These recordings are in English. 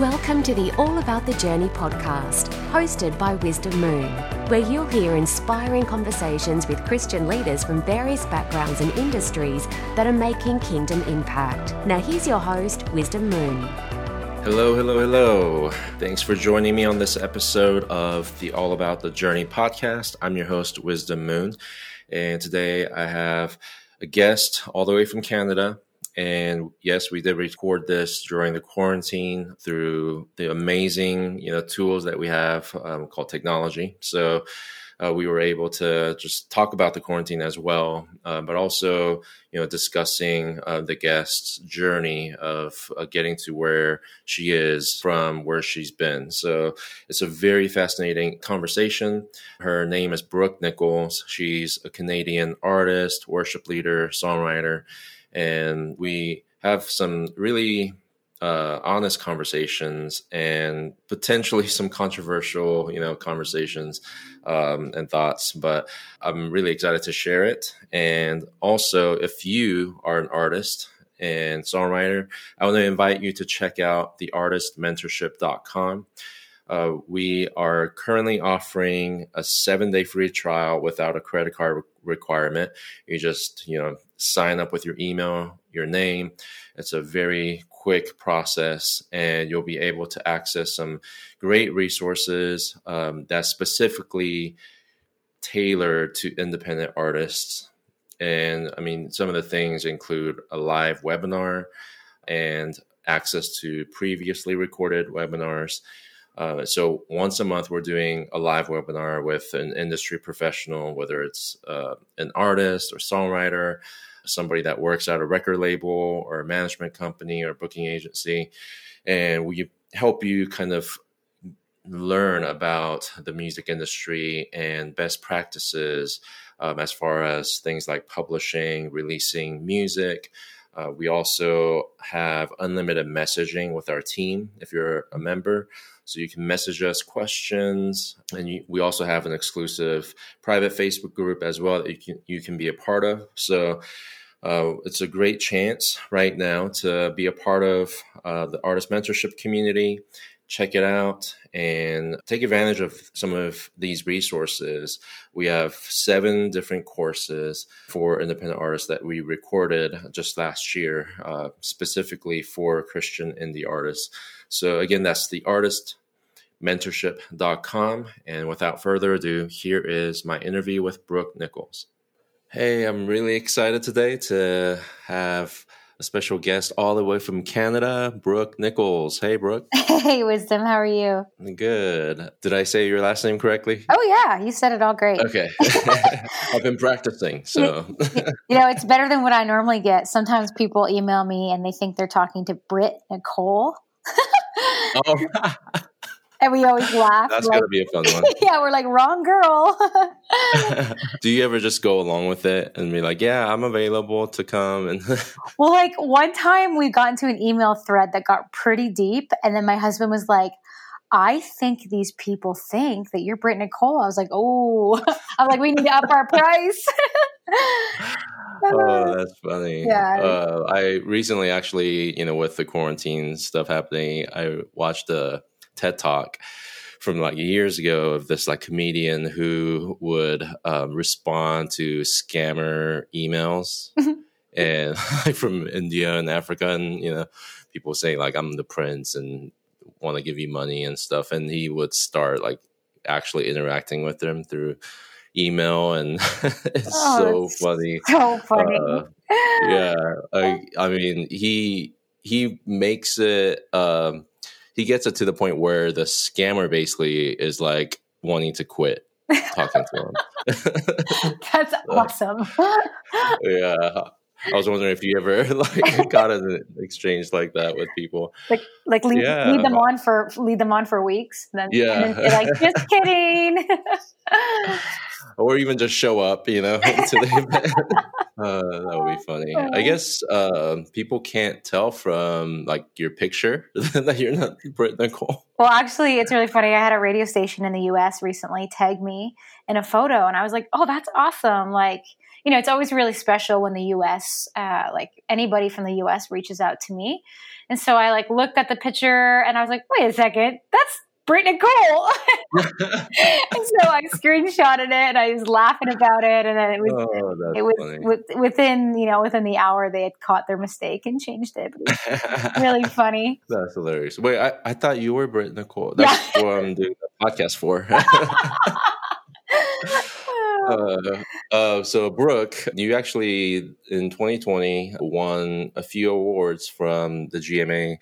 Welcome to the All About the Journey podcast, hosted by Wisdom Moon, where you'll hear inspiring conversations with Christian leaders from various backgrounds and industries that are making kingdom impact. Now, here's your host, Wisdom Moon. Hello, hello, hello. Thanks for joining me on this episode of the All About the Journey podcast. I'm your host, Wisdom Moon, and today I have a guest all the way from Canada. And yes, we did record this during the quarantine through the amazing, you know, tools that we have um, called technology. So uh, we were able to just talk about the quarantine as well, uh, but also, you know, discussing uh, the guest's journey of uh, getting to where she is from where she's been. So it's a very fascinating conversation. Her name is Brooke Nichols. She's a Canadian artist, worship leader, songwriter and we have some really uh, honest conversations and potentially some controversial, you know, conversations um, and thoughts. But I'm really excited to share it. And also, if you are an artist and songwriter, I want to invite you to check out theartistmentorship.com. Uh, we are currently offering a seven day free trial without a credit card requirement. You just, you know, sign up with your email, your name. It's a very quick process, and you'll be able to access some great resources um, that specifically tailored to independent artists. And I mean, some of the things include a live webinar and access to previously recorded webinars uh, so once a month, we're doing a live webinar with an industry professional, whether it's uh, an artist or songwriter, somebody that works at a record label or a management company or booking agency, and we help you kind of learn about the music industry and best practices um, as far as things like publishing, releasing music. Uh, we also have unlimited messaging with our team if you're a member. So you can message us questions, and you, we also have an exclusive private Facebook group as well that you can you can be a part of. So uh, it's a great chance right now to be a part of uh, the artist mentorship community. Check it out and take advantage of some of these resources. We have seven different courses for independent artists that we recorded just last year, uh, specifically for Christian indie artists. So, again, that's the artist mentorship.com. And without further ado, here is my interview with Brooke Nichols. Hey, I'm really excited today to have a special guest all the way from Canada, Brooke Nichols. Hey, Brooke. Hey, Wisdom. How are you? Good. Did I say your last name correctly? Oh, yeah. You said it all great. Okay. I've been practicing. So, you know, it's better than what I normally get. Sometimes people email me and they think they're talking to Britt Nicole. oh and we always laugh. That's like, gonna be a fun one. yeah, we're like wrong girl. Do you ever just go along with it and be like, "Yeah, I'm available to come"? And well, like one time we got into an email thread that got pretty deep, and then my husband was like. I think these people think that you're Britt Nicole. I was like, oh, I'm like, we need to up our price. oh, that's funny. Yeah. Uh, I recently actually, you know, with the quarantine stuff happening, I watched a TED Talk from like years ago of this like comedian who would um, respond to scammer emails and like from India and Africa and you know people say like I'm the prince and want to give you money and stuff and he would start like actually interacting with them through email and it's oh, so funny. so funny. Uh, yeah I, I mean he he makes it um he gets it to the point where the scammer basically is like wanting to quit talking to him. That's awesome. yeah. I was wondering if you ever like got an exchange like that with people, like like lead, yeah. lead them on for lead them on for weeks, then yeah, then like just kidding, or even just show up, you know, to the event. Uh, that would be funny. I guess uh, people can't tell from like your picture that you're not Britt Nicole. Well, actually, it's really funny. I had a radio station in the U.S. recently tag me in a photo, and I was like, "Oh, that's awesome!" Like you know, it's always really special when the U.S. Uh, like anybody from the U.S. reaches out to me, and so I like looked at the picture and I was like, wait a second, that's Britt Nicole. and so I screenshotted it and I was laughing about it. And then it was, oh, it was with, within, you know, within the hour they had caught their mistake and changed it. it really funny. That's hilarious. Wait, I, I thought you were Britt Nicole. That's yeah. what I'm doing the podcast for. uh, uh, so, Brooke, you actually in 2020 won a few awards from the GMA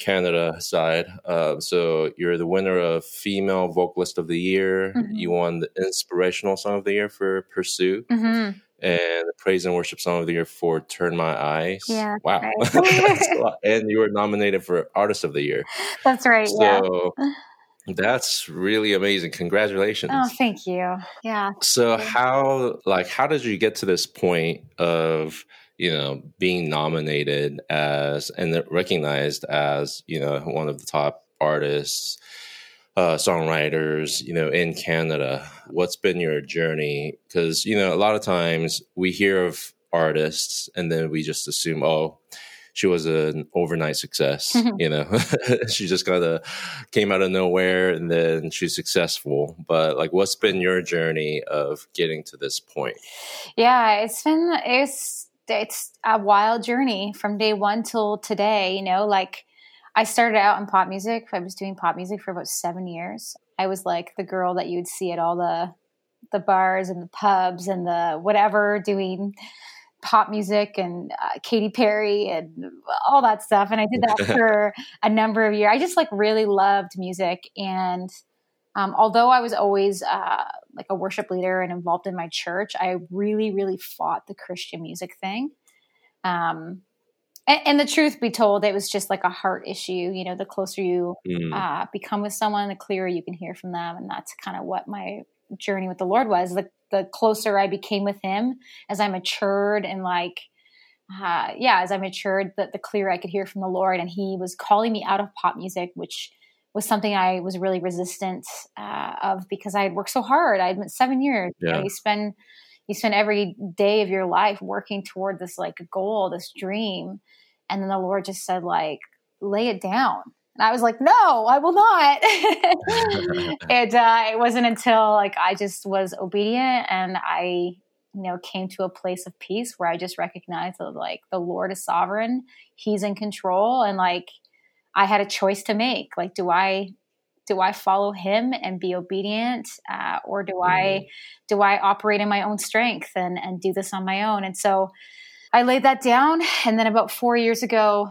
Canada side. Uh, so you're the winner of Female Vocalist of the Year. Mm-hmm. You won the Inspirational Song of the Year for Pursue. Mm-hmm. And the Praise and Worship Song of the Year for Turn My Eyes. Yeah. Wow. Right. and you were nominated for Artist of the Year. That's right. So yeah. That's really amazing. Congratulations. Oh, thank you. Yeah. So how like how did you get to this point of you know, being nominated as and recognized as, you know, one of the top artists, uh, songwriters, you know, in Canada. What's been your journey? Because, you know, a lot of times we hear of artists and then we just assume, oh, she was an overnight success. you know, she just kind of came out of nowhere and then she's successful. But like, what's been your journey of getting to this point? Yeah, it's been, it's, it's a wild journey from day one till today. You know, like I started out in pop music. I was doing pop music for about seven years. I was like the girl that you would see at all the the bars and the pubs and the whatever doing pop music and uh, Katy Perry and all that stuff. And I did that for a number of years. I just like really loved music. And um, although I was always uh, like a worship leader and involved in my church, I really, really fought the Christian music thing. Um, and, and, the truth be told, it was just like a heart issue. You know, the closer you mm. uh, become with someone, the clearer you can hear from them, and that's kind of what my journey with the Lord was. The, the closer I became with Him, as I matured and like uh, yeah, as I matured, the, the clearer I could hear from the Lord. And He was calling me out of pop music, which was something I was really resistant uh, of because I had worked so hard. I had been seven years. Yeah. You, know, you spend you spend every day of your life working toward this like goal, this dream, and then the Lord just said like, lay it down. And I was like, no, I will not. and uh, it wasn't until like I just was obedient and I you know came to a place of peace where I just recognized that like the Lord is sovereign, He's in control, and like I had a choice to make. Like, do I do I follow him and be obedient, uh, or do I mm-hmm. do I operate in my own strength and and do this on my own? And so I laid that down, and then about four years ago,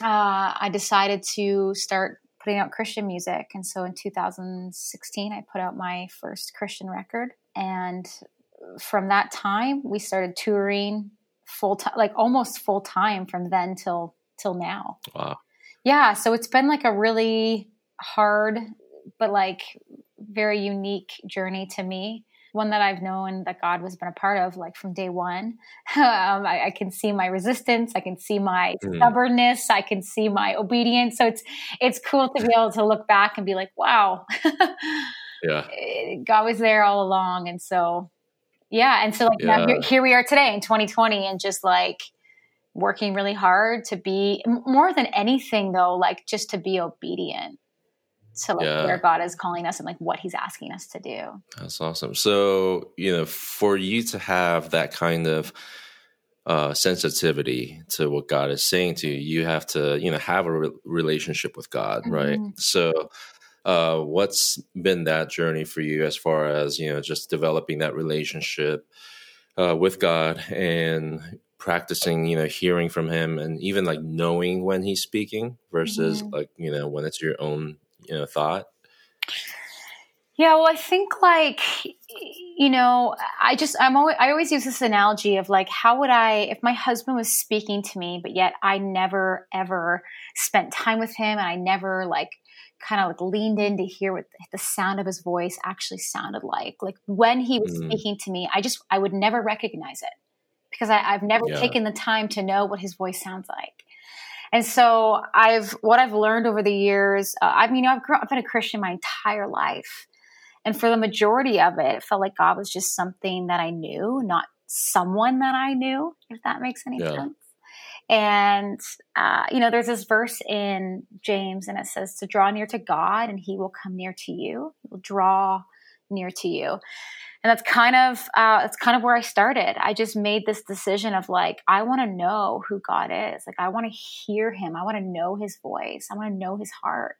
uh, I decided to start putting out Christian music. And so in 2016, I put out my first Christian record, and from that time, we started touring full time, like almost full time from then till till now. Wow yeah so it's been like a really hard but like very unique journey to me. One that i've known that god has been a part of like from day one. Um, I, I, can see my resistance i can see my mm. stubbornness i can see my obedience. So it's it's cool to be able to look back and be like wow. Yeah. God was there all along and so yeah and so like yeah. now here, here we are today in 2020 and just like working really hard to be more than anything though like just to be obedient to like yeah. where God is calling us and like what he's asking us to do. That's awesome. So, you know, for you to have that kind of uh, sensitivity to what God is saying to you, you have to, you know, have a re- relationship with God, mm-hmm. right? So, uh, what's been that journey for you as far as, you know, just developing that relationship uh, with God and practicing you know hearing from him and even like knowing when he's speaking versus mm-hmm. like you know when it's your own you know thought yeah well i think like you know i just i'm always i always use this analogy of like how would i if my husband was speaking to me but yet i never ever spent time with him and i never like kind of like leaned in to hear what the sound of his voice actually sounded like like when he was mm. speaking to me i just i would never recognize it because I, have never yeah. taken the time to know what his voice sounds like. And so I've what I've learned over the years. Uh, I mean, you know, I've, grown, I've been a Christian my entire life, and for the majority of it, it felt like God was just something that I knew, not someone that I knew, if that makes any Yeah. sense. And, uh, you know, there's this verse in James and it says to draw near to God and he will come near to you. He will draw near to you. And that's kind of, uh, that's kind of where I started. I just made this decision of like, I want to know who God is. Like, I want to hear him. I want to know his voice. I want to know his heart.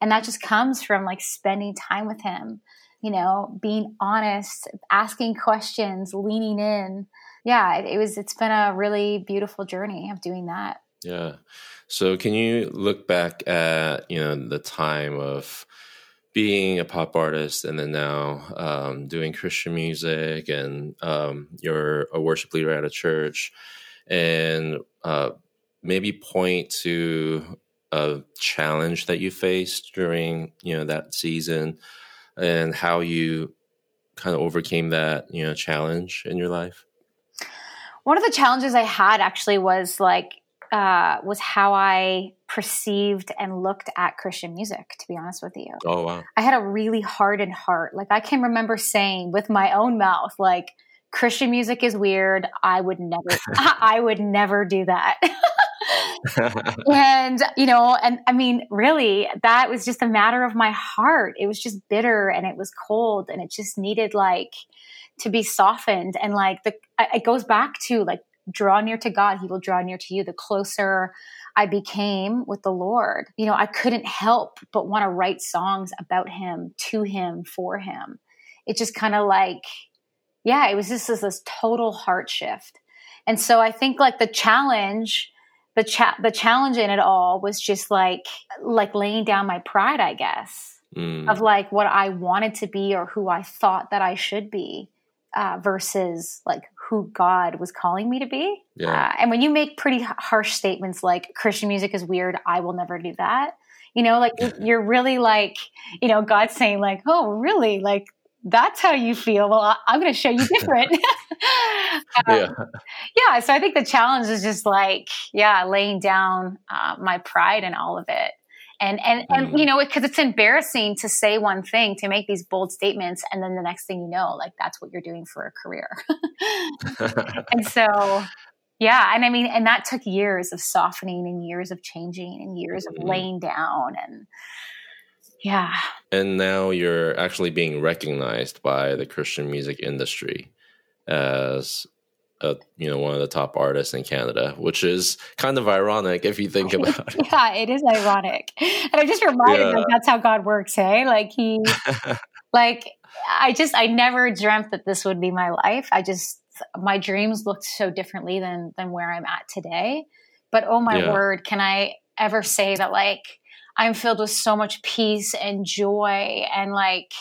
And that just comes from like spending time with him, you know, being honest, asking questions, leaning in yeah, it, it, was. It's been a really beautiful journey of doing that. Yeah. So, can you look back at you know the time of being a pop artist and then now um, doing Christian music and um, you're a worship leader at a church, and uh, maybe point to a challenge that you faced during you know that season and how you kind of overcame that you know challenge in your life? One of the challenges I had actually was like uh, was how I perceived and looked at Christian music. To be honest with you, oh wow, I had a really hardened heart. Like I can remember saying with my own mouth, like Christian music is weird. I would never, I would never do that. and you know, and I mean, really, that was just a matter of my heart. It was just bitter and it was cold, and it just needed like to be softened and like the it goes back to like draw near to God he will draw near to you. The closer I became with the Lord you know I couldn't help but want to write songs about him to him for him. It just kind of like yeah it was just this, this total heart shift. And so I think like the challenge the cha- the challenge in it all was just like like laying down my pride I guess mm. of like what I wanted to be or who I thought that I should be uh, versus like who God was calling me to be. Yeah. Uh, and when you make pretty harsh statements like Christian music is weird, I will never do that. You know, like you're really like, you know, God's saying like, oh, really? Like that's how you feel. Well, I- I'm going to show you different. um, yeah. yeah. So I think the challenge is just like, yeah, laying down uh, my pride in all of it and and and Mm. you know because it's embarrassing to say one thing to make these bold statements and then the next thing you know like that's what you're doing for a career and so yeah and i mean and that took years of softening and years of changing and years of Mm. laying down and yeah and now you're actually being recognized by the Christian music industry as a, you know one of the top artists in Canada, which is kind of ironic if you think about it. yeah it is ironic and i just reminded Yeah. like that's how god works hey like he like i just i never dreamt that this would be my life i just my dreams looked so differently than than where i'm at today but oh my Yeah. word can i ever say that like i'm filled with so much peace and joy and like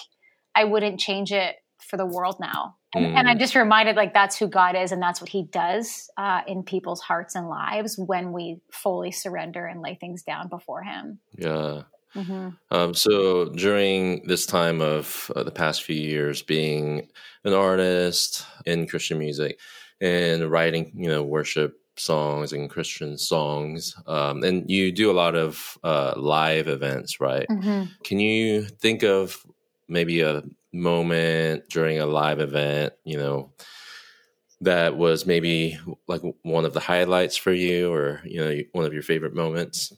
i wouldn't change it for the world now and, and i'm Mm. just reminded like that's who god is and that's what he does uh, in people's hearts and lives when we fully surrender and lay things down before him yeah. hmm Um, so during this time of uh, the past few years, being an artist in Christian music and writing, you know, worship songs and Christian songs, um, and you do a lot of uh, live events, right? hmm Can you think of maybe a moment during a live event, you know, that was maybe like one of the highlights for you, or you know, one of your favorite moments?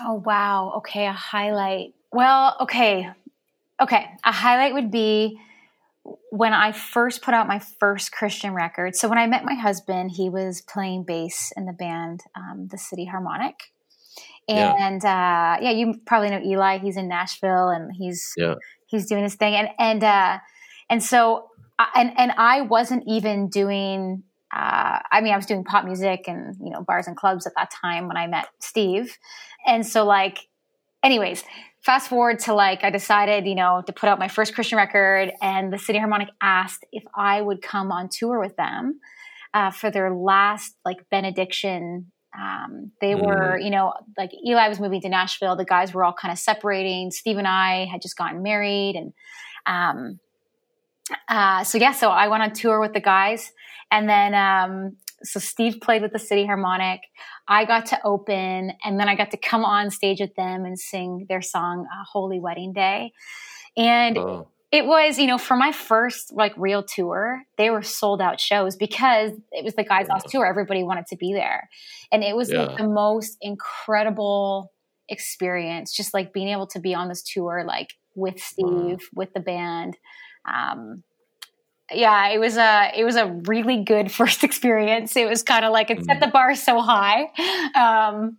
Oh wow. Okay, a highlight. Well, okay. Okay, a highlight would be when I first put out my first Christian record. So when I met my husband, he was playing bass in the band, um, the City Harmonic. Yeah. And uh, yeah, you probably know Eli. He's in Nashville, and he's Yeah. He's doing his thing. And and uh, and so I- and and I wasn't even doing. Uh, I mean, I was doing pop music and you know bars and clubs at that time when I met Steve, and so like, anyways, fast forward to like I decided you know to put out my first Christian record, and the City Harmonic asked if I would come on tour with them uh, for their last like benediction. Um, they were, you know, like Eli was moving to Nashville. The guys were all kind of separating. Steve and I had just gotten married, and um, uh, so yeah, so I went on tour with the guys, and then um, so Steve played with the City Harmonic. I got to open, and then I got to come on stage with them and sing their song uh, "Holy Wedding Day," and Oh, it was, you know, for my first like real tour, they were sold out shows because it was the Guys Off tour. Everybody wanted to be there. And it was yeah. like the most incredible experience, just like being able to be on this tour, like with Steve, wow. with the band. Um, yeah, it was a it was a really good first experience. It was kind of like it set the mm-hmm. bar so high, um,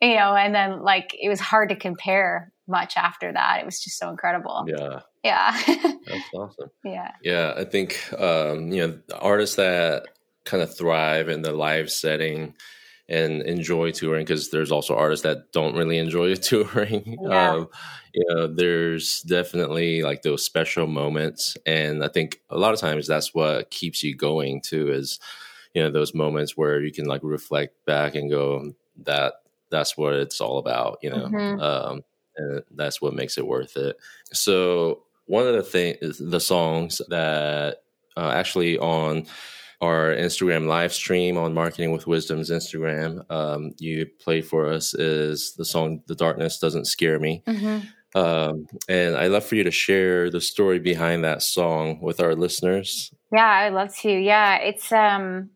you know, and then like it was hard to compare much after that. It was just so incredible. Yeah, yeah, that's awesome. Yeah, yeah. I think um, you know artists that kind of thrive in the live setting and enjoy touring because there's also artists that don't really enjoy touring. Yeah. Um, you know, there's definitely like those special moments, and I think a lot of times that's what keeps you going too. Is you know those moments where you can like reflect back and go that that's what it's all about. You know, mm-hmm. um, and that's what makes it worth it. So one of the things, the songs that uh, actually on our Instagram live stream on Marketing with Wisdom's Instagram. Um, you played for us is the song "The Darkness Doesn't Scare Me," mm-hmm. um, and I'd love for you to share the story behind that song with our listeners. Yeah, I'd love to. Yeah, it's um,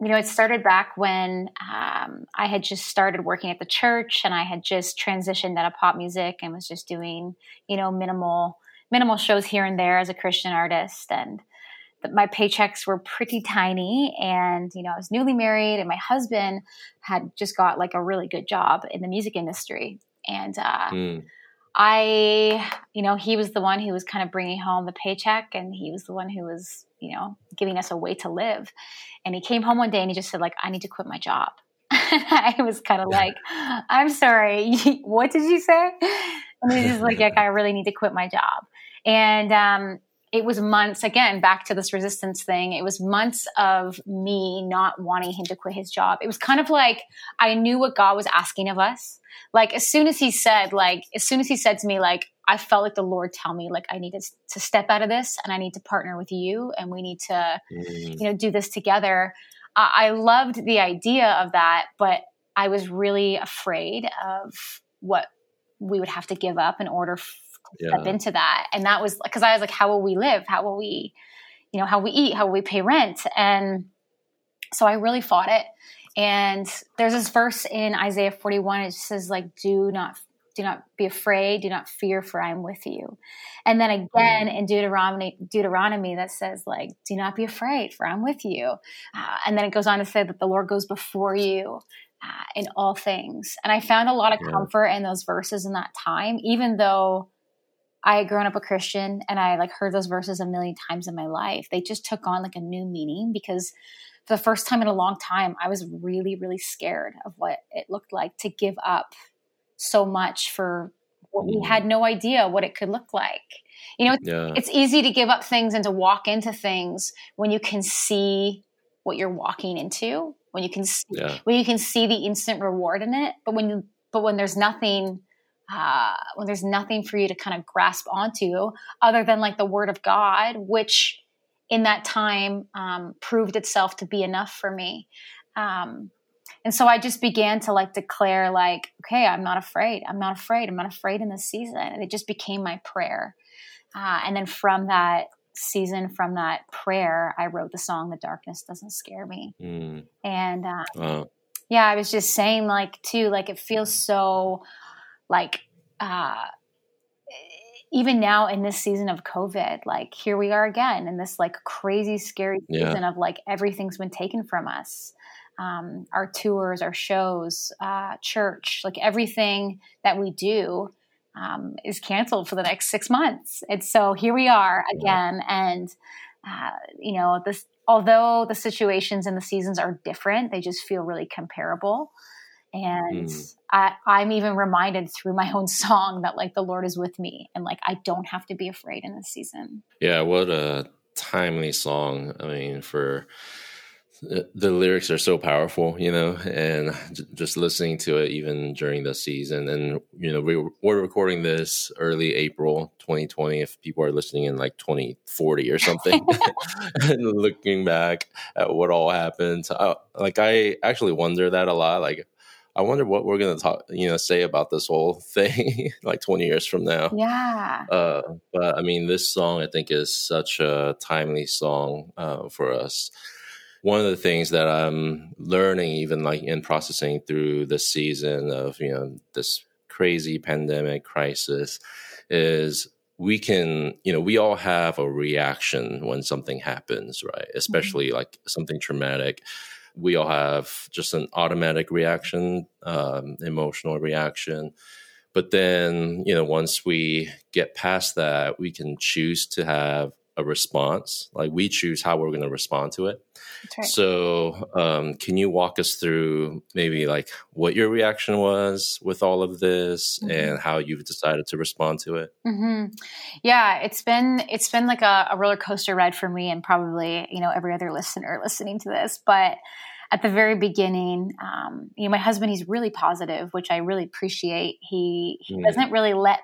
you know, it started back when um, I had just started working at the church, and I had just transitioned out of pop music and was just doing you know minimal minimal shows here and there as a Christian artist and my paychecks were pretty tiny and you know i was newly married and my husband had just got like a really good job in the music industry and uh, mm. i you know he was the one who was kind of bringing home the paycheck and he was the one who was you know giving us a way to live. And he came home one day and he just said like i need to quit my job. I was kind of like i'm sorry what did you say? And he's just like yeah i really need to quit my job and um, it was months again back to this resistance thing it was months of me not wanting him to quit his job it was kind of like i knew what god was asking of us like as soon as he said like as soon as he said to me like i felt like the lord tell me like i needed to step out of this and i need to partner with you and we need to mm. you know do this together uh, i loved the idea of that but i was really afraid of what we would have to give up in order yeah. step into that. And that was because I was like, how will we live? How will we, you know, how we eat? How will we pay rent? And so I really fought it. And there's this verse in Isaiah 41. It says like, do not do not be afraid, do not fear, for I am with you. And then again mm. in Deuteronomy, Deuteronomy that says like, do not be afraid, for I'm with you. Uh, and then it goes on to say that the Lord goes before you uh, in all things. And I found a lot of comfort in those verses in that time, even though I had grown up a Christian and I like heard those verses a million times in my life. They just took on like a new meaning because for the first time in a long time, I was really, really scared of what it looked like to give up so much for what we had mm. no idea what it could look like. You know, yeah. it's easy to give up things and to walk into things when you can see what you're walking into, when you can see, yeah. when you can see the instant reward in it. But when you, but when there's nothing uh, when there's nothing for you to kind of grasp onto other than like the word of God, which in that time um, proved itself to be enough for me. Um, and so I just began to like declare, like, okay, I'm not afraid. I'm not afraid. I'm not afraid in this season. And it just became my prayer. Uh, and then from that season, from that prayer, I wrote the song, The Darkness Doesn't Scare Me. Mm. And uh, wow. yeah, I was just saying, like, too, like, it feels so like uh, even now in this season of COVID, like here we are again in this like crazy, scary season yeah. of like everything's been taken from us. Um, our tours, our shows, uh, church, like everything that we do um, is canceled for the next six months. And so here we are again. Yeah. And, uh, you know, this, although the situations and the seasons are different, they just feel really comparable and mm. I, i'm even reminded through my own song that like the lord is with me and like i don't have to be afraid in this season yeah what a timely song i mean for the lyrics are so powerful, you know, and just listening to it even during the season. And, you know, we, we're recording this early April 2020. If people are listening in like 2040 or something, and looking back at what all happened, uh, like I actually wonder that a lot. Like, I wonder what we're going to talk, you know, say about this whole thing like 20 years from now. Yeah. Uh, but I mean, this song I think is such a timely song uh, for us. One of the things that I'm learning, even like in processing through this season of you know this crazy pandemic crisis, is we can you know we all have a reaction when something happens, right? Especially mm-hmm. like something traumatic we all have just an automatic reaction, um, emotional reaction. But then, you know, once we get past that, we can choose to have a response. Like we choose how we're going to respond to it. Right. So, um, can you walk us through maybe like what your reaction was with all of this mm-hmm. and how you've decided to respond to it? Mm-hmm. Yeah, it's been it's been like a, a roller coaster ride for me and probably you know every other listener listening to this, but at the very beginning, um, you know, my husband, he's really positive, which I really appreciate. He he mm. doesn't really let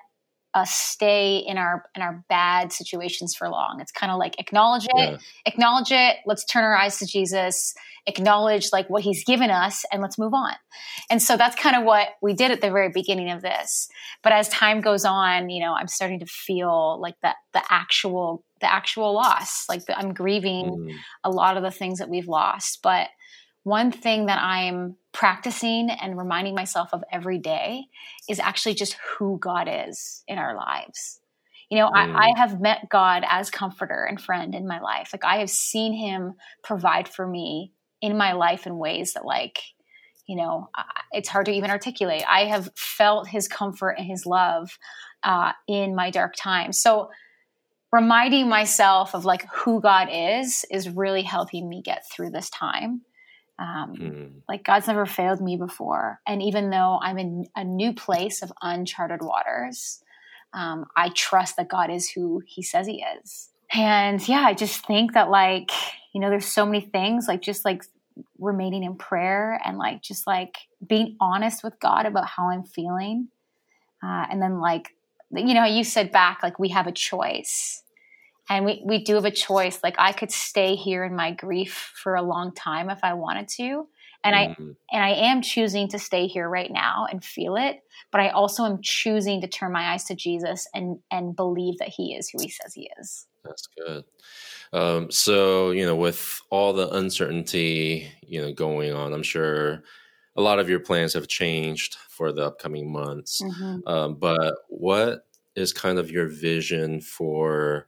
us stay in our in our bad situations for long. It's kind of like acknowledge it, yeah. acknowledge it. Let's turn our eyes to Jesus. Acknowledge like what He's given us, and let's move on. And so that's kind of what we did at the very beginning of this. But as time goes on, you know, I'm starting to feel like that the actual the actual loss. Like the, I'm grieving mm. a lot of the things that we've lost, but one thing that I'm practicing and reminding myself of every day is actually just who God is in our lives. You know, mm. I, I, have met God as comforter and friend in my life. Like I have seen him provide for me in my life in ways that like, you know, it's hard to even articulate. I have felt his comfort and his love uh, in my dark times. So reminding myself of like who God is is really helping me get through this time. Um, mm. Like God's never failed me before. And even though I'm in a new place of uncharted waters, um, I trust that God is who he says he is. And yeah, I just think that like, you know, there's so many things like just like remaining in prayer and like just like being honest with God about how I'm feeling. Uh, and then like, you know, you said back, like we have a choice and we, we do have a choice. Like i could stay here in my grief for a long time if i wanted to. And mm-hmm. i and i am choosing to stay here right now and feel it but i also am choosing to turn my eyes to jesus and and believe that he is who he says he is. That's good. Um, so you know with all the uncertainty you know going on i'm sure a lot of your plans have changed for the upcoming months. Mm-hmm. um, but what is kind of your vision for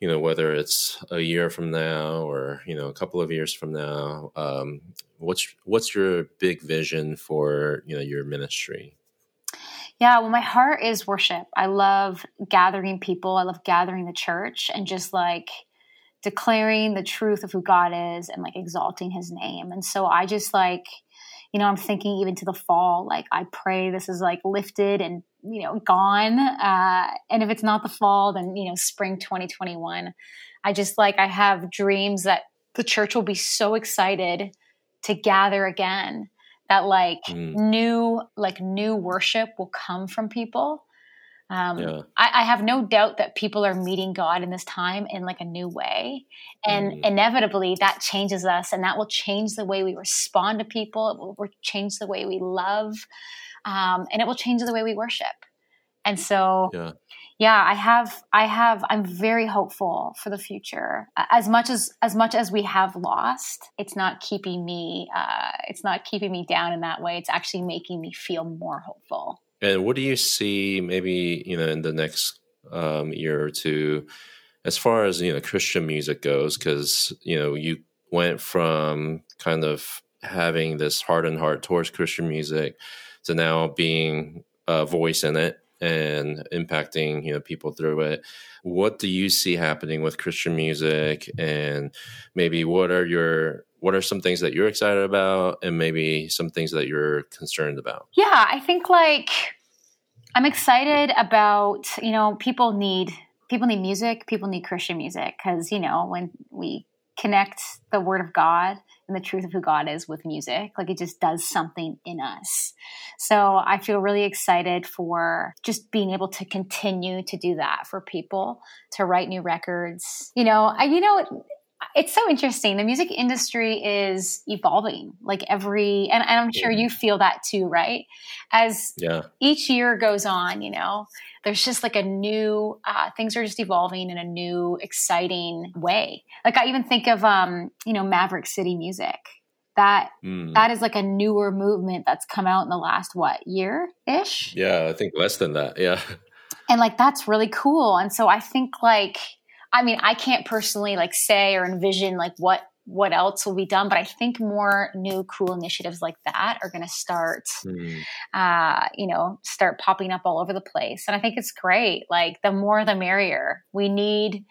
you know whether it's a year from now or you know a couple of years from now um, what's what's your big vision for you know your ministry? Yeah well my heart is worship. I love gathering people. I love gathering the church and just like declaring the truth of who god is and like exalting his name. And so i just like you know i'm thinking even to the fall like i pray this is like lifted and you know gone uh, and if it's not the fall then you know spring 2021 i just like i have dreams that the church will be so excited to gather again that like mm. new like new worship will come from people um, yeah. I, I, have no doubt that people are meeting God in this time in like a new way, and mm. inevitably that changes us, and that will change the way we respond to people. It will change the way we love um, and it will change the way we worship. And so, yeah. yeah, I have, I have, I'm very hopeful for the future. As much as, as much as we have lost, it's not keeping me, uh, it's not keeping me down in that way. It's actually making me feel more hopeful. And what do you see, maybe you know, in the next um, year or two, as far as you know, Christian music goes? Because you know, you went from kind of having this hardened heart towards Christian music to now being a voice in it and impacting you know people through it. What do you see happening with christian music? And maybe what are your what are some things that you're excited about and maybe some things that you're concerned about? Yeah i think like i'm excited about you know people need people need music people need christian music. Because you know when we connect the word of god and the truth of who God is with music. Like it just does something in us. So I feel really excited for just being able to continue to do that for people, to write new records. You know, I, you know, it's so interesting. The music industry is evolving like every, and, and I'm sure you feel that too, right? As yeah. each year goes on, you know, there's just like a new, uh, things are just evolving in a new, exciting way. Like I even think of, um, you know, Maverick City music. That Mm. that is like a newer movement that's come out in the last what year ish Yeah, I think less than that. Yeah. and like that's really cool and so i think like i mean i can't personally like say or envision like what what else will be done but i think more new cool initiatives like that are going to start Mm. uh you know start popping up all over the place and i think it's great like the more the merrier we need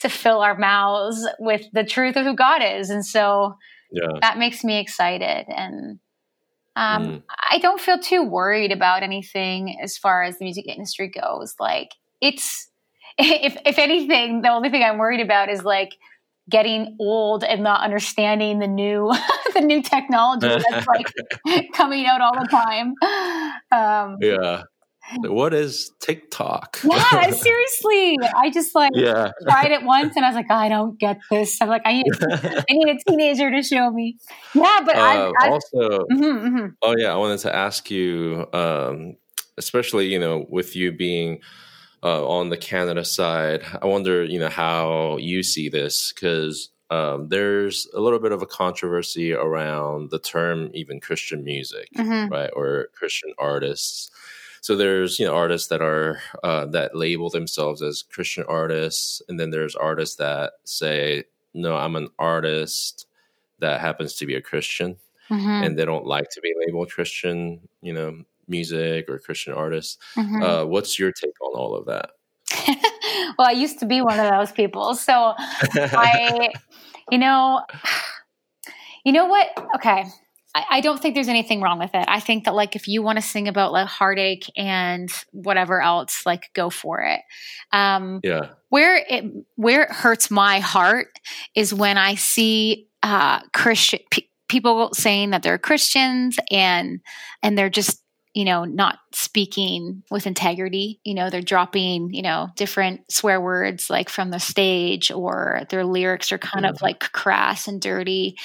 to fill our mouths with the truth of who god is and so Yeah. that makes me excited and um, Mm. i don't feel too worried about anything as far as the music industry goes like it's if if anything the only thing i'm worried about is like getting old and not understanding the new the new technology that's like coming out all the time um Yeah. What is TikTok? yeah seriously i just like yeah. tried it once and i was like i don't get this i'm like i need I need a teenager to show me. Yeah, but Uh, I, also, mhm, mhm. oh yeah, I wanted to ask you, um, especially you know, with you being uh, on the Canada side, I wonder, you know, how you see this because um, there's a little bit of a controversy around the term even Christian music, Mhm. right, or Christian artists. So there's you know artists that are uh, that label themselves as Christian artists, and then there's artists that say, "No, I'm an artist that happens to be a Christian." Mhm, and they don't like to be labeled Christian, you know, music or Christian artists. mhm. Uh, what's your take on all of that? well, I used to be one of those people. So I, you know, you know what? Okay. I, I don't think there's anything wrong with it. I think that like if you want to sing about like heartache and whatever else, like go for it. Um, yeah, where it where it hurts my heart is when I see uh, Christian pe- people saying that they're Christians and and they're just you know not speaking with integrity. You know they're dropping you know different swear words like from the stage or their lyrics are kind of Mhm. like crass and dirty,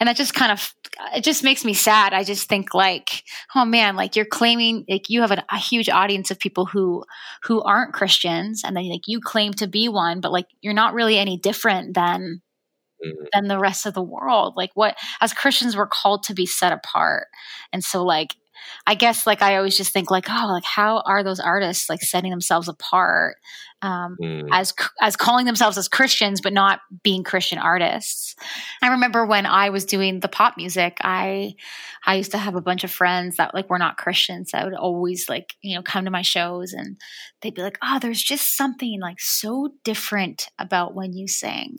and that just kind of it just makes me sad. I just think like oh man like you're claiming like you have a, a huge audience of people who who aren't Christians and then like you claim to be one, but like you're not really any different than Mhm. than the rest of the world. Like what as Christians we're called to be set apart. And so like I guess like I always just think like, oh, like how are those artists like setting themselves apart um, Mm. as as calling themselves as Christians but not being Christian artists. I remember when I was doing the pop music, I I used to have a bunch of friends that like were not Christians that would always like, you know, come to my shows and they'd be like, "Oh, there's just something like so different about when you sing."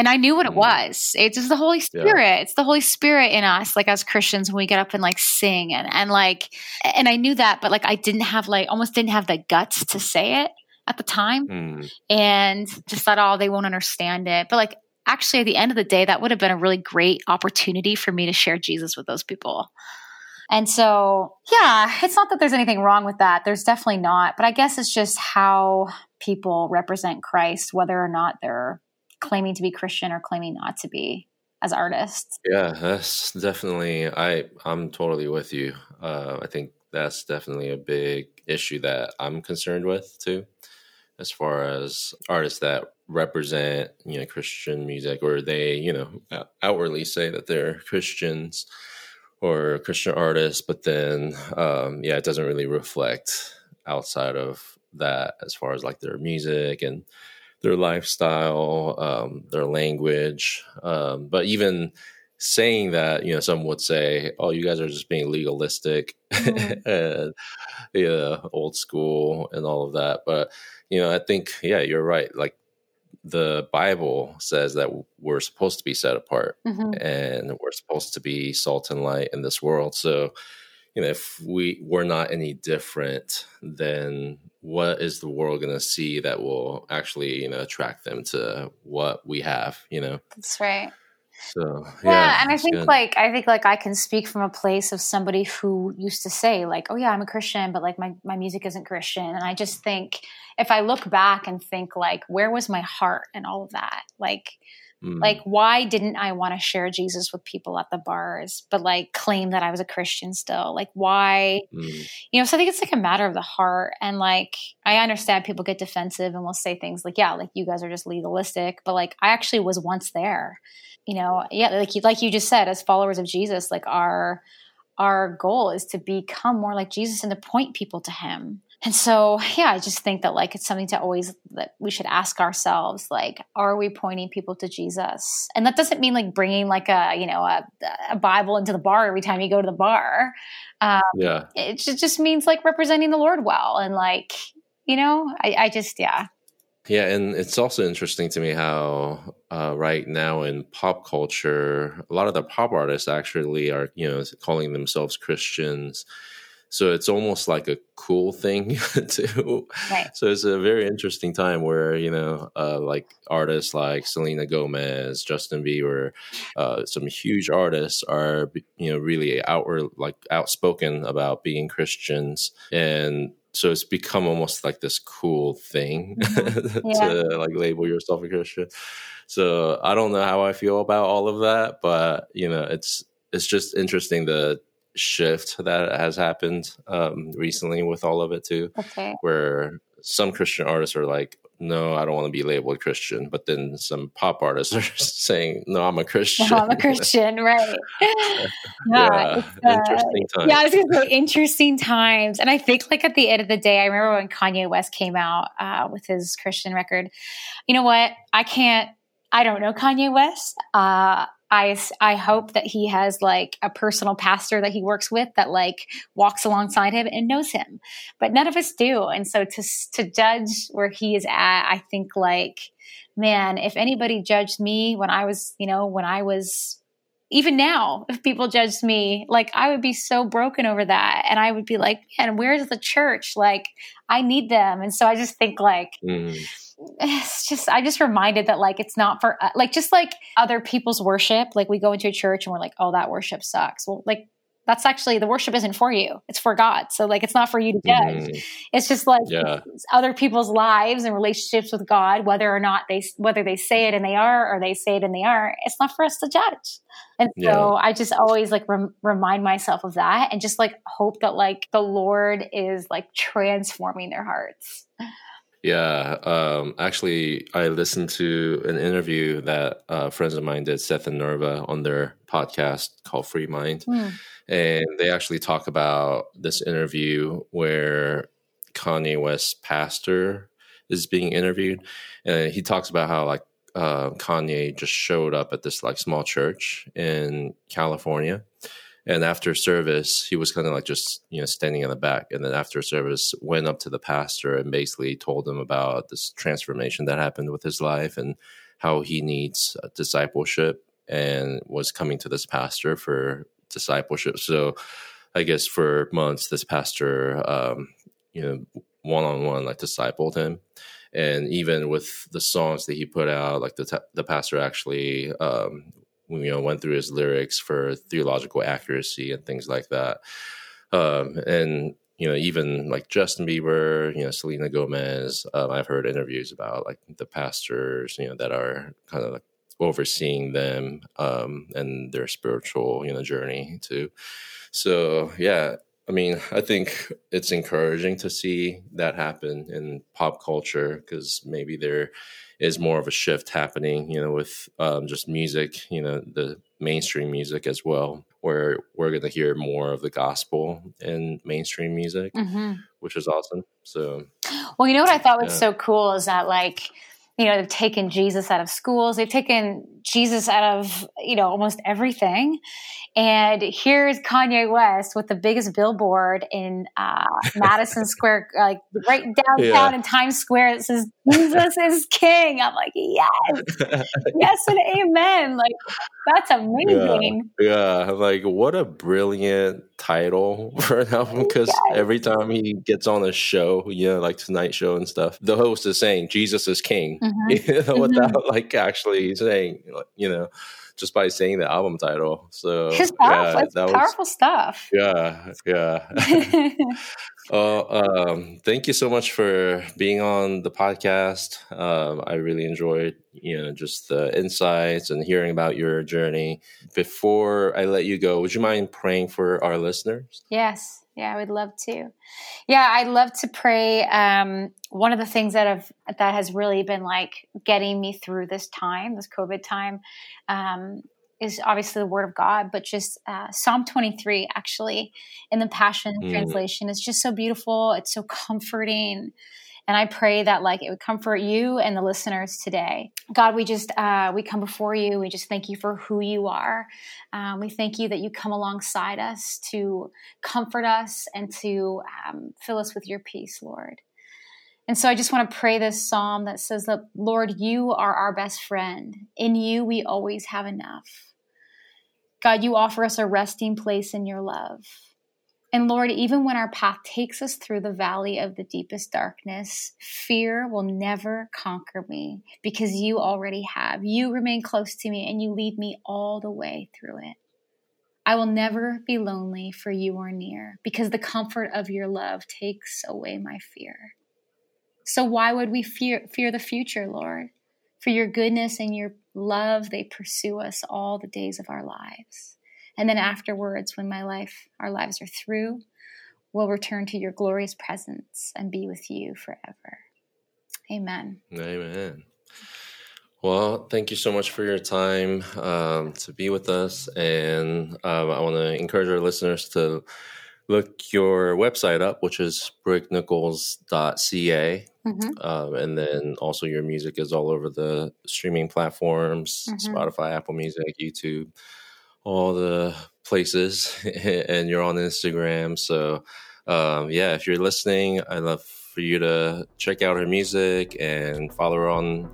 And I knew what it Mm. was. It's just the Holy Yeah. Spirit. It's the Holy Spirit in us, like as Christians when we get up and like sing and and like and I knew that, but like I didn't have like almost didn't have the guts to say it at the time Mm. and just thought, oh, they won't understand it. But like, actually, at the end of the day, that would have been a really great opportunity for me to share Jesus with those people. And so, yeah, it's not that there's anything wrong with that. There's definitely not. But I guess it's just how people represent Christ, whether or not they're claiming to be Christian or claiming not to be as artists. Yeah, that's definitely. I I'm totally with you. Uh, I think that's definitely a big issue that I'm concerned with too, as far as artists that represent you know Christian music or they you know outwardly say that they're Christians or Christian artists, but then um, yeah, it doesn't really reflect outside of that as far as like their music and their lifestyle, um, their language. Um, but even saying that, you know, some would say, "Oh, you guys are just being legalistic Mhm. and yeah, old school and all of that." But you know, I think yeah, you're right. Like the Bible says that we're supposed to be set apart Mhm. and we're supposed to be salt and light in this world. So, you know, if we we're not any different, then what is the world going to see that will actually, you know, attract them to what we have? You know, That's right. so yeah, yeah, and I think good. like I think like I can speak from a place of somebody who used to say like, "Oh yeah, I'm a Christian, but like my my music isn't Christian." And I just think if I look back and think like, where was my heart and all of that? Like Mm. Like, why didn't I want to share Jesus with people at the bars, but like claim that I was a Christian still? Like, why? Mm. You know, so I think it's like a matter of the heart. And like, I understand people get defensive and will say things like, yeah, like you guys are just legalistic, but like, I actually was once there. You know, yeah, like you, like you just said, as followers of Jesus, like our our goal is to become more like Jesus and to point people to Him and so yeah i just think that like it's something to always that we should ask ourselves like are we pointing people to jesus? And that doesn't mean like bringing like a you know a, a bible into the bar every time you go to the bar. Um, yeah. it just means like representing the lord well and like you know i, I just yeah. Yeah, and it's also interesting to me how uh, right now in pop culture, a lot of the pop artists actually are, you know, calling themselves Christians so it's almost like a cool thing too right. so it's a very interesting time where you know uh, like artists like selena gomez justin bieber uh, some huge artists are you know really outward like outspoken about being christians and so it's become almost like this cool thing mm-hmm. yeah. to like label yourself a christian so i don't know how i feel about all of that but you know it's it's just interesting to shift that has happened um, recently with all of it too. Okay. Where some Christian artists are like, no, I don't want to be labeled Christian. But then some pop artists are saying, no, I'm a Christian. No, I'm a Christian, right. yeah, yeah uh, interesting times. Yeah, I was going to say interesting times. And I think like at the end of the day, I remember when Kanye West came out uh, with his Christian record. You know what? I can't, I don't know Kanye West. Uh, I, I hope that he has like a personal pastor that he works with that like walks alongside him and knows him. But none of us do. And so to, to judge where he is at, I think like, man, if anybody judged me when I was, you know, when I was even now, if people judged me, like I would be so broken over that. And I would be like, man, where's the church? Like I need them. And so I just think like, mm it's just i just reminded that like it's not for uh, like just like other people's worship like we go into a church and we're like oh that worship sucks well like that's actually the worship isn't for you it's for god so like it's not for you to judge mm. it's just like yeah. other people's lives and relationships with god whether or not they whether they say it and they are or they say it and they aren't it's not for us to judge and so yeah. i just always like rem- remind myself of that and just like hope that like the lord is like transforming their hearts yeah, um, actually, I listened to an interview that uh, friends of mine did, Seth and Nerva, on their podcast called Free Mind, mm. and they actually talk about this interview where Kanye West's pastor is being interviewed, and he talks about how like uh, Kanye just showed up at this like small church in California, and after service, he was kind of like just, you know, standing in the back. And then after service, went up to the pastor and basically told him about this transformation that happened with his life and how he needs discipleship and was coming to this pastor for discipleship. So I guess for months, this pastor, um, you know, one on one, like discipled him. And even with the songs that he put out, like the, t- the pastor actually um, you know went through his lyrics for theological accuracy and things like that. Um, and you know even like justin bieber you know selena gomez um, i've heard interviews about like the pastors you know that are kind of like overseeing them um, and their spiritual you know journey too. So yeah I mean, I think it's encouraging to see that happen in pop culture because maybe there is more of a shift happening, you know, with um, just music, you know, the mainstream music as well, where we're going to hear more of the gospel in mainstream music, mm-hmm. which is awesome. So, well, you know what I thought was yeah. so cool is that, like, you know, they've taken Jesus out of schools, they've taken Jesus out of, you know, almost everything. And here's Kanye West with the biggest billboard in uh, Madison Square, like right downtown yeah. in Times Square that says Jesus is King. I'm like, yes, yes, and amen. Like that's amazing. Yeah, yeah. like what a brilliant title for an album because yes. every time he gets on a show, you know, like Tonight Show and stuff, the host is saying Jesus is King, mm-hmm. you know, mm-hmm. without like actually saying, you know just by saying the album title. So it's powerful. Yeah, it's powerful was, stuff. Yeah, yeah. Uh, um, thank you so much for being on the podcast. Um, I really enjoyed, you know, just the insights and hearing about your journey. Before I let you go, would you mind praying for our listeners? Yes. Yeah, I would love to. Yeah, I'd love to pray. Um, one of the things that have that has really been like getting me through this time, this COVID time, um, is obviously the Word of God, but just uh, Psalm 23, actually, in the Passion mm. translation, is just so beautiful. It's so comforting. And I pray that like it would comfort you and the listeners today. God, we just uh, we come before you. We just thank you for who you are. Um, we thank you that you come alongside us to comfort us and to um, fill us with your peace, Lord. And so I just want to pray this psalm that says that, Lord, you are our best friend. In you, we always have enough. God, you offer us a resting place in your love. And Lord, even when our path takes us through the valley of the deepest darkness, fear will never conquer me because you already have. You remain close to me and you lead me all the way through it. I will never be lonely, for you are near, because the comfort of your love takes away my fear. So, why would we fear, fear the future, Lord? For your goodness and your love, they pursue us all the days of our lives. And then afterwards, when my life, our lives are through, we'll return to your glorious presence and be with you forever. Amen. Amen. Well, thank you so much for your time um, to be with us. And um, I want to encourage our listeners to look your website up, which is bricknichols.ca. Mm-hmm. Um, and then also your music is all over the streaming platforms mm-hmm. Spotify, Apple Music, YouTube all the places and you're on Instagram. So, um, yeah, if you're listening, I'd love for you to check out her music and follow her on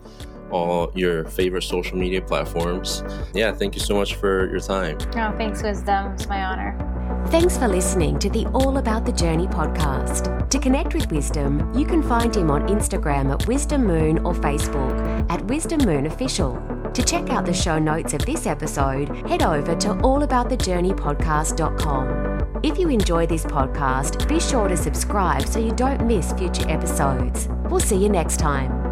all your favorite social media platforms. Yeah, thank you so much for your time. Oh, thanks, Wisdom. It's my honor. Thanks for listening to the All About the Journey podcast. To connect with Wisdom, you can find him on Instagram at Wisdom Moon or Facebook at Wisdom Moon Official. To check out the show notes of this episode, head over to allaboutthejourneypodcast.com. If you enjoy this podcast, be sure to subscribe so you don't miss future episodes. We'll see you next time.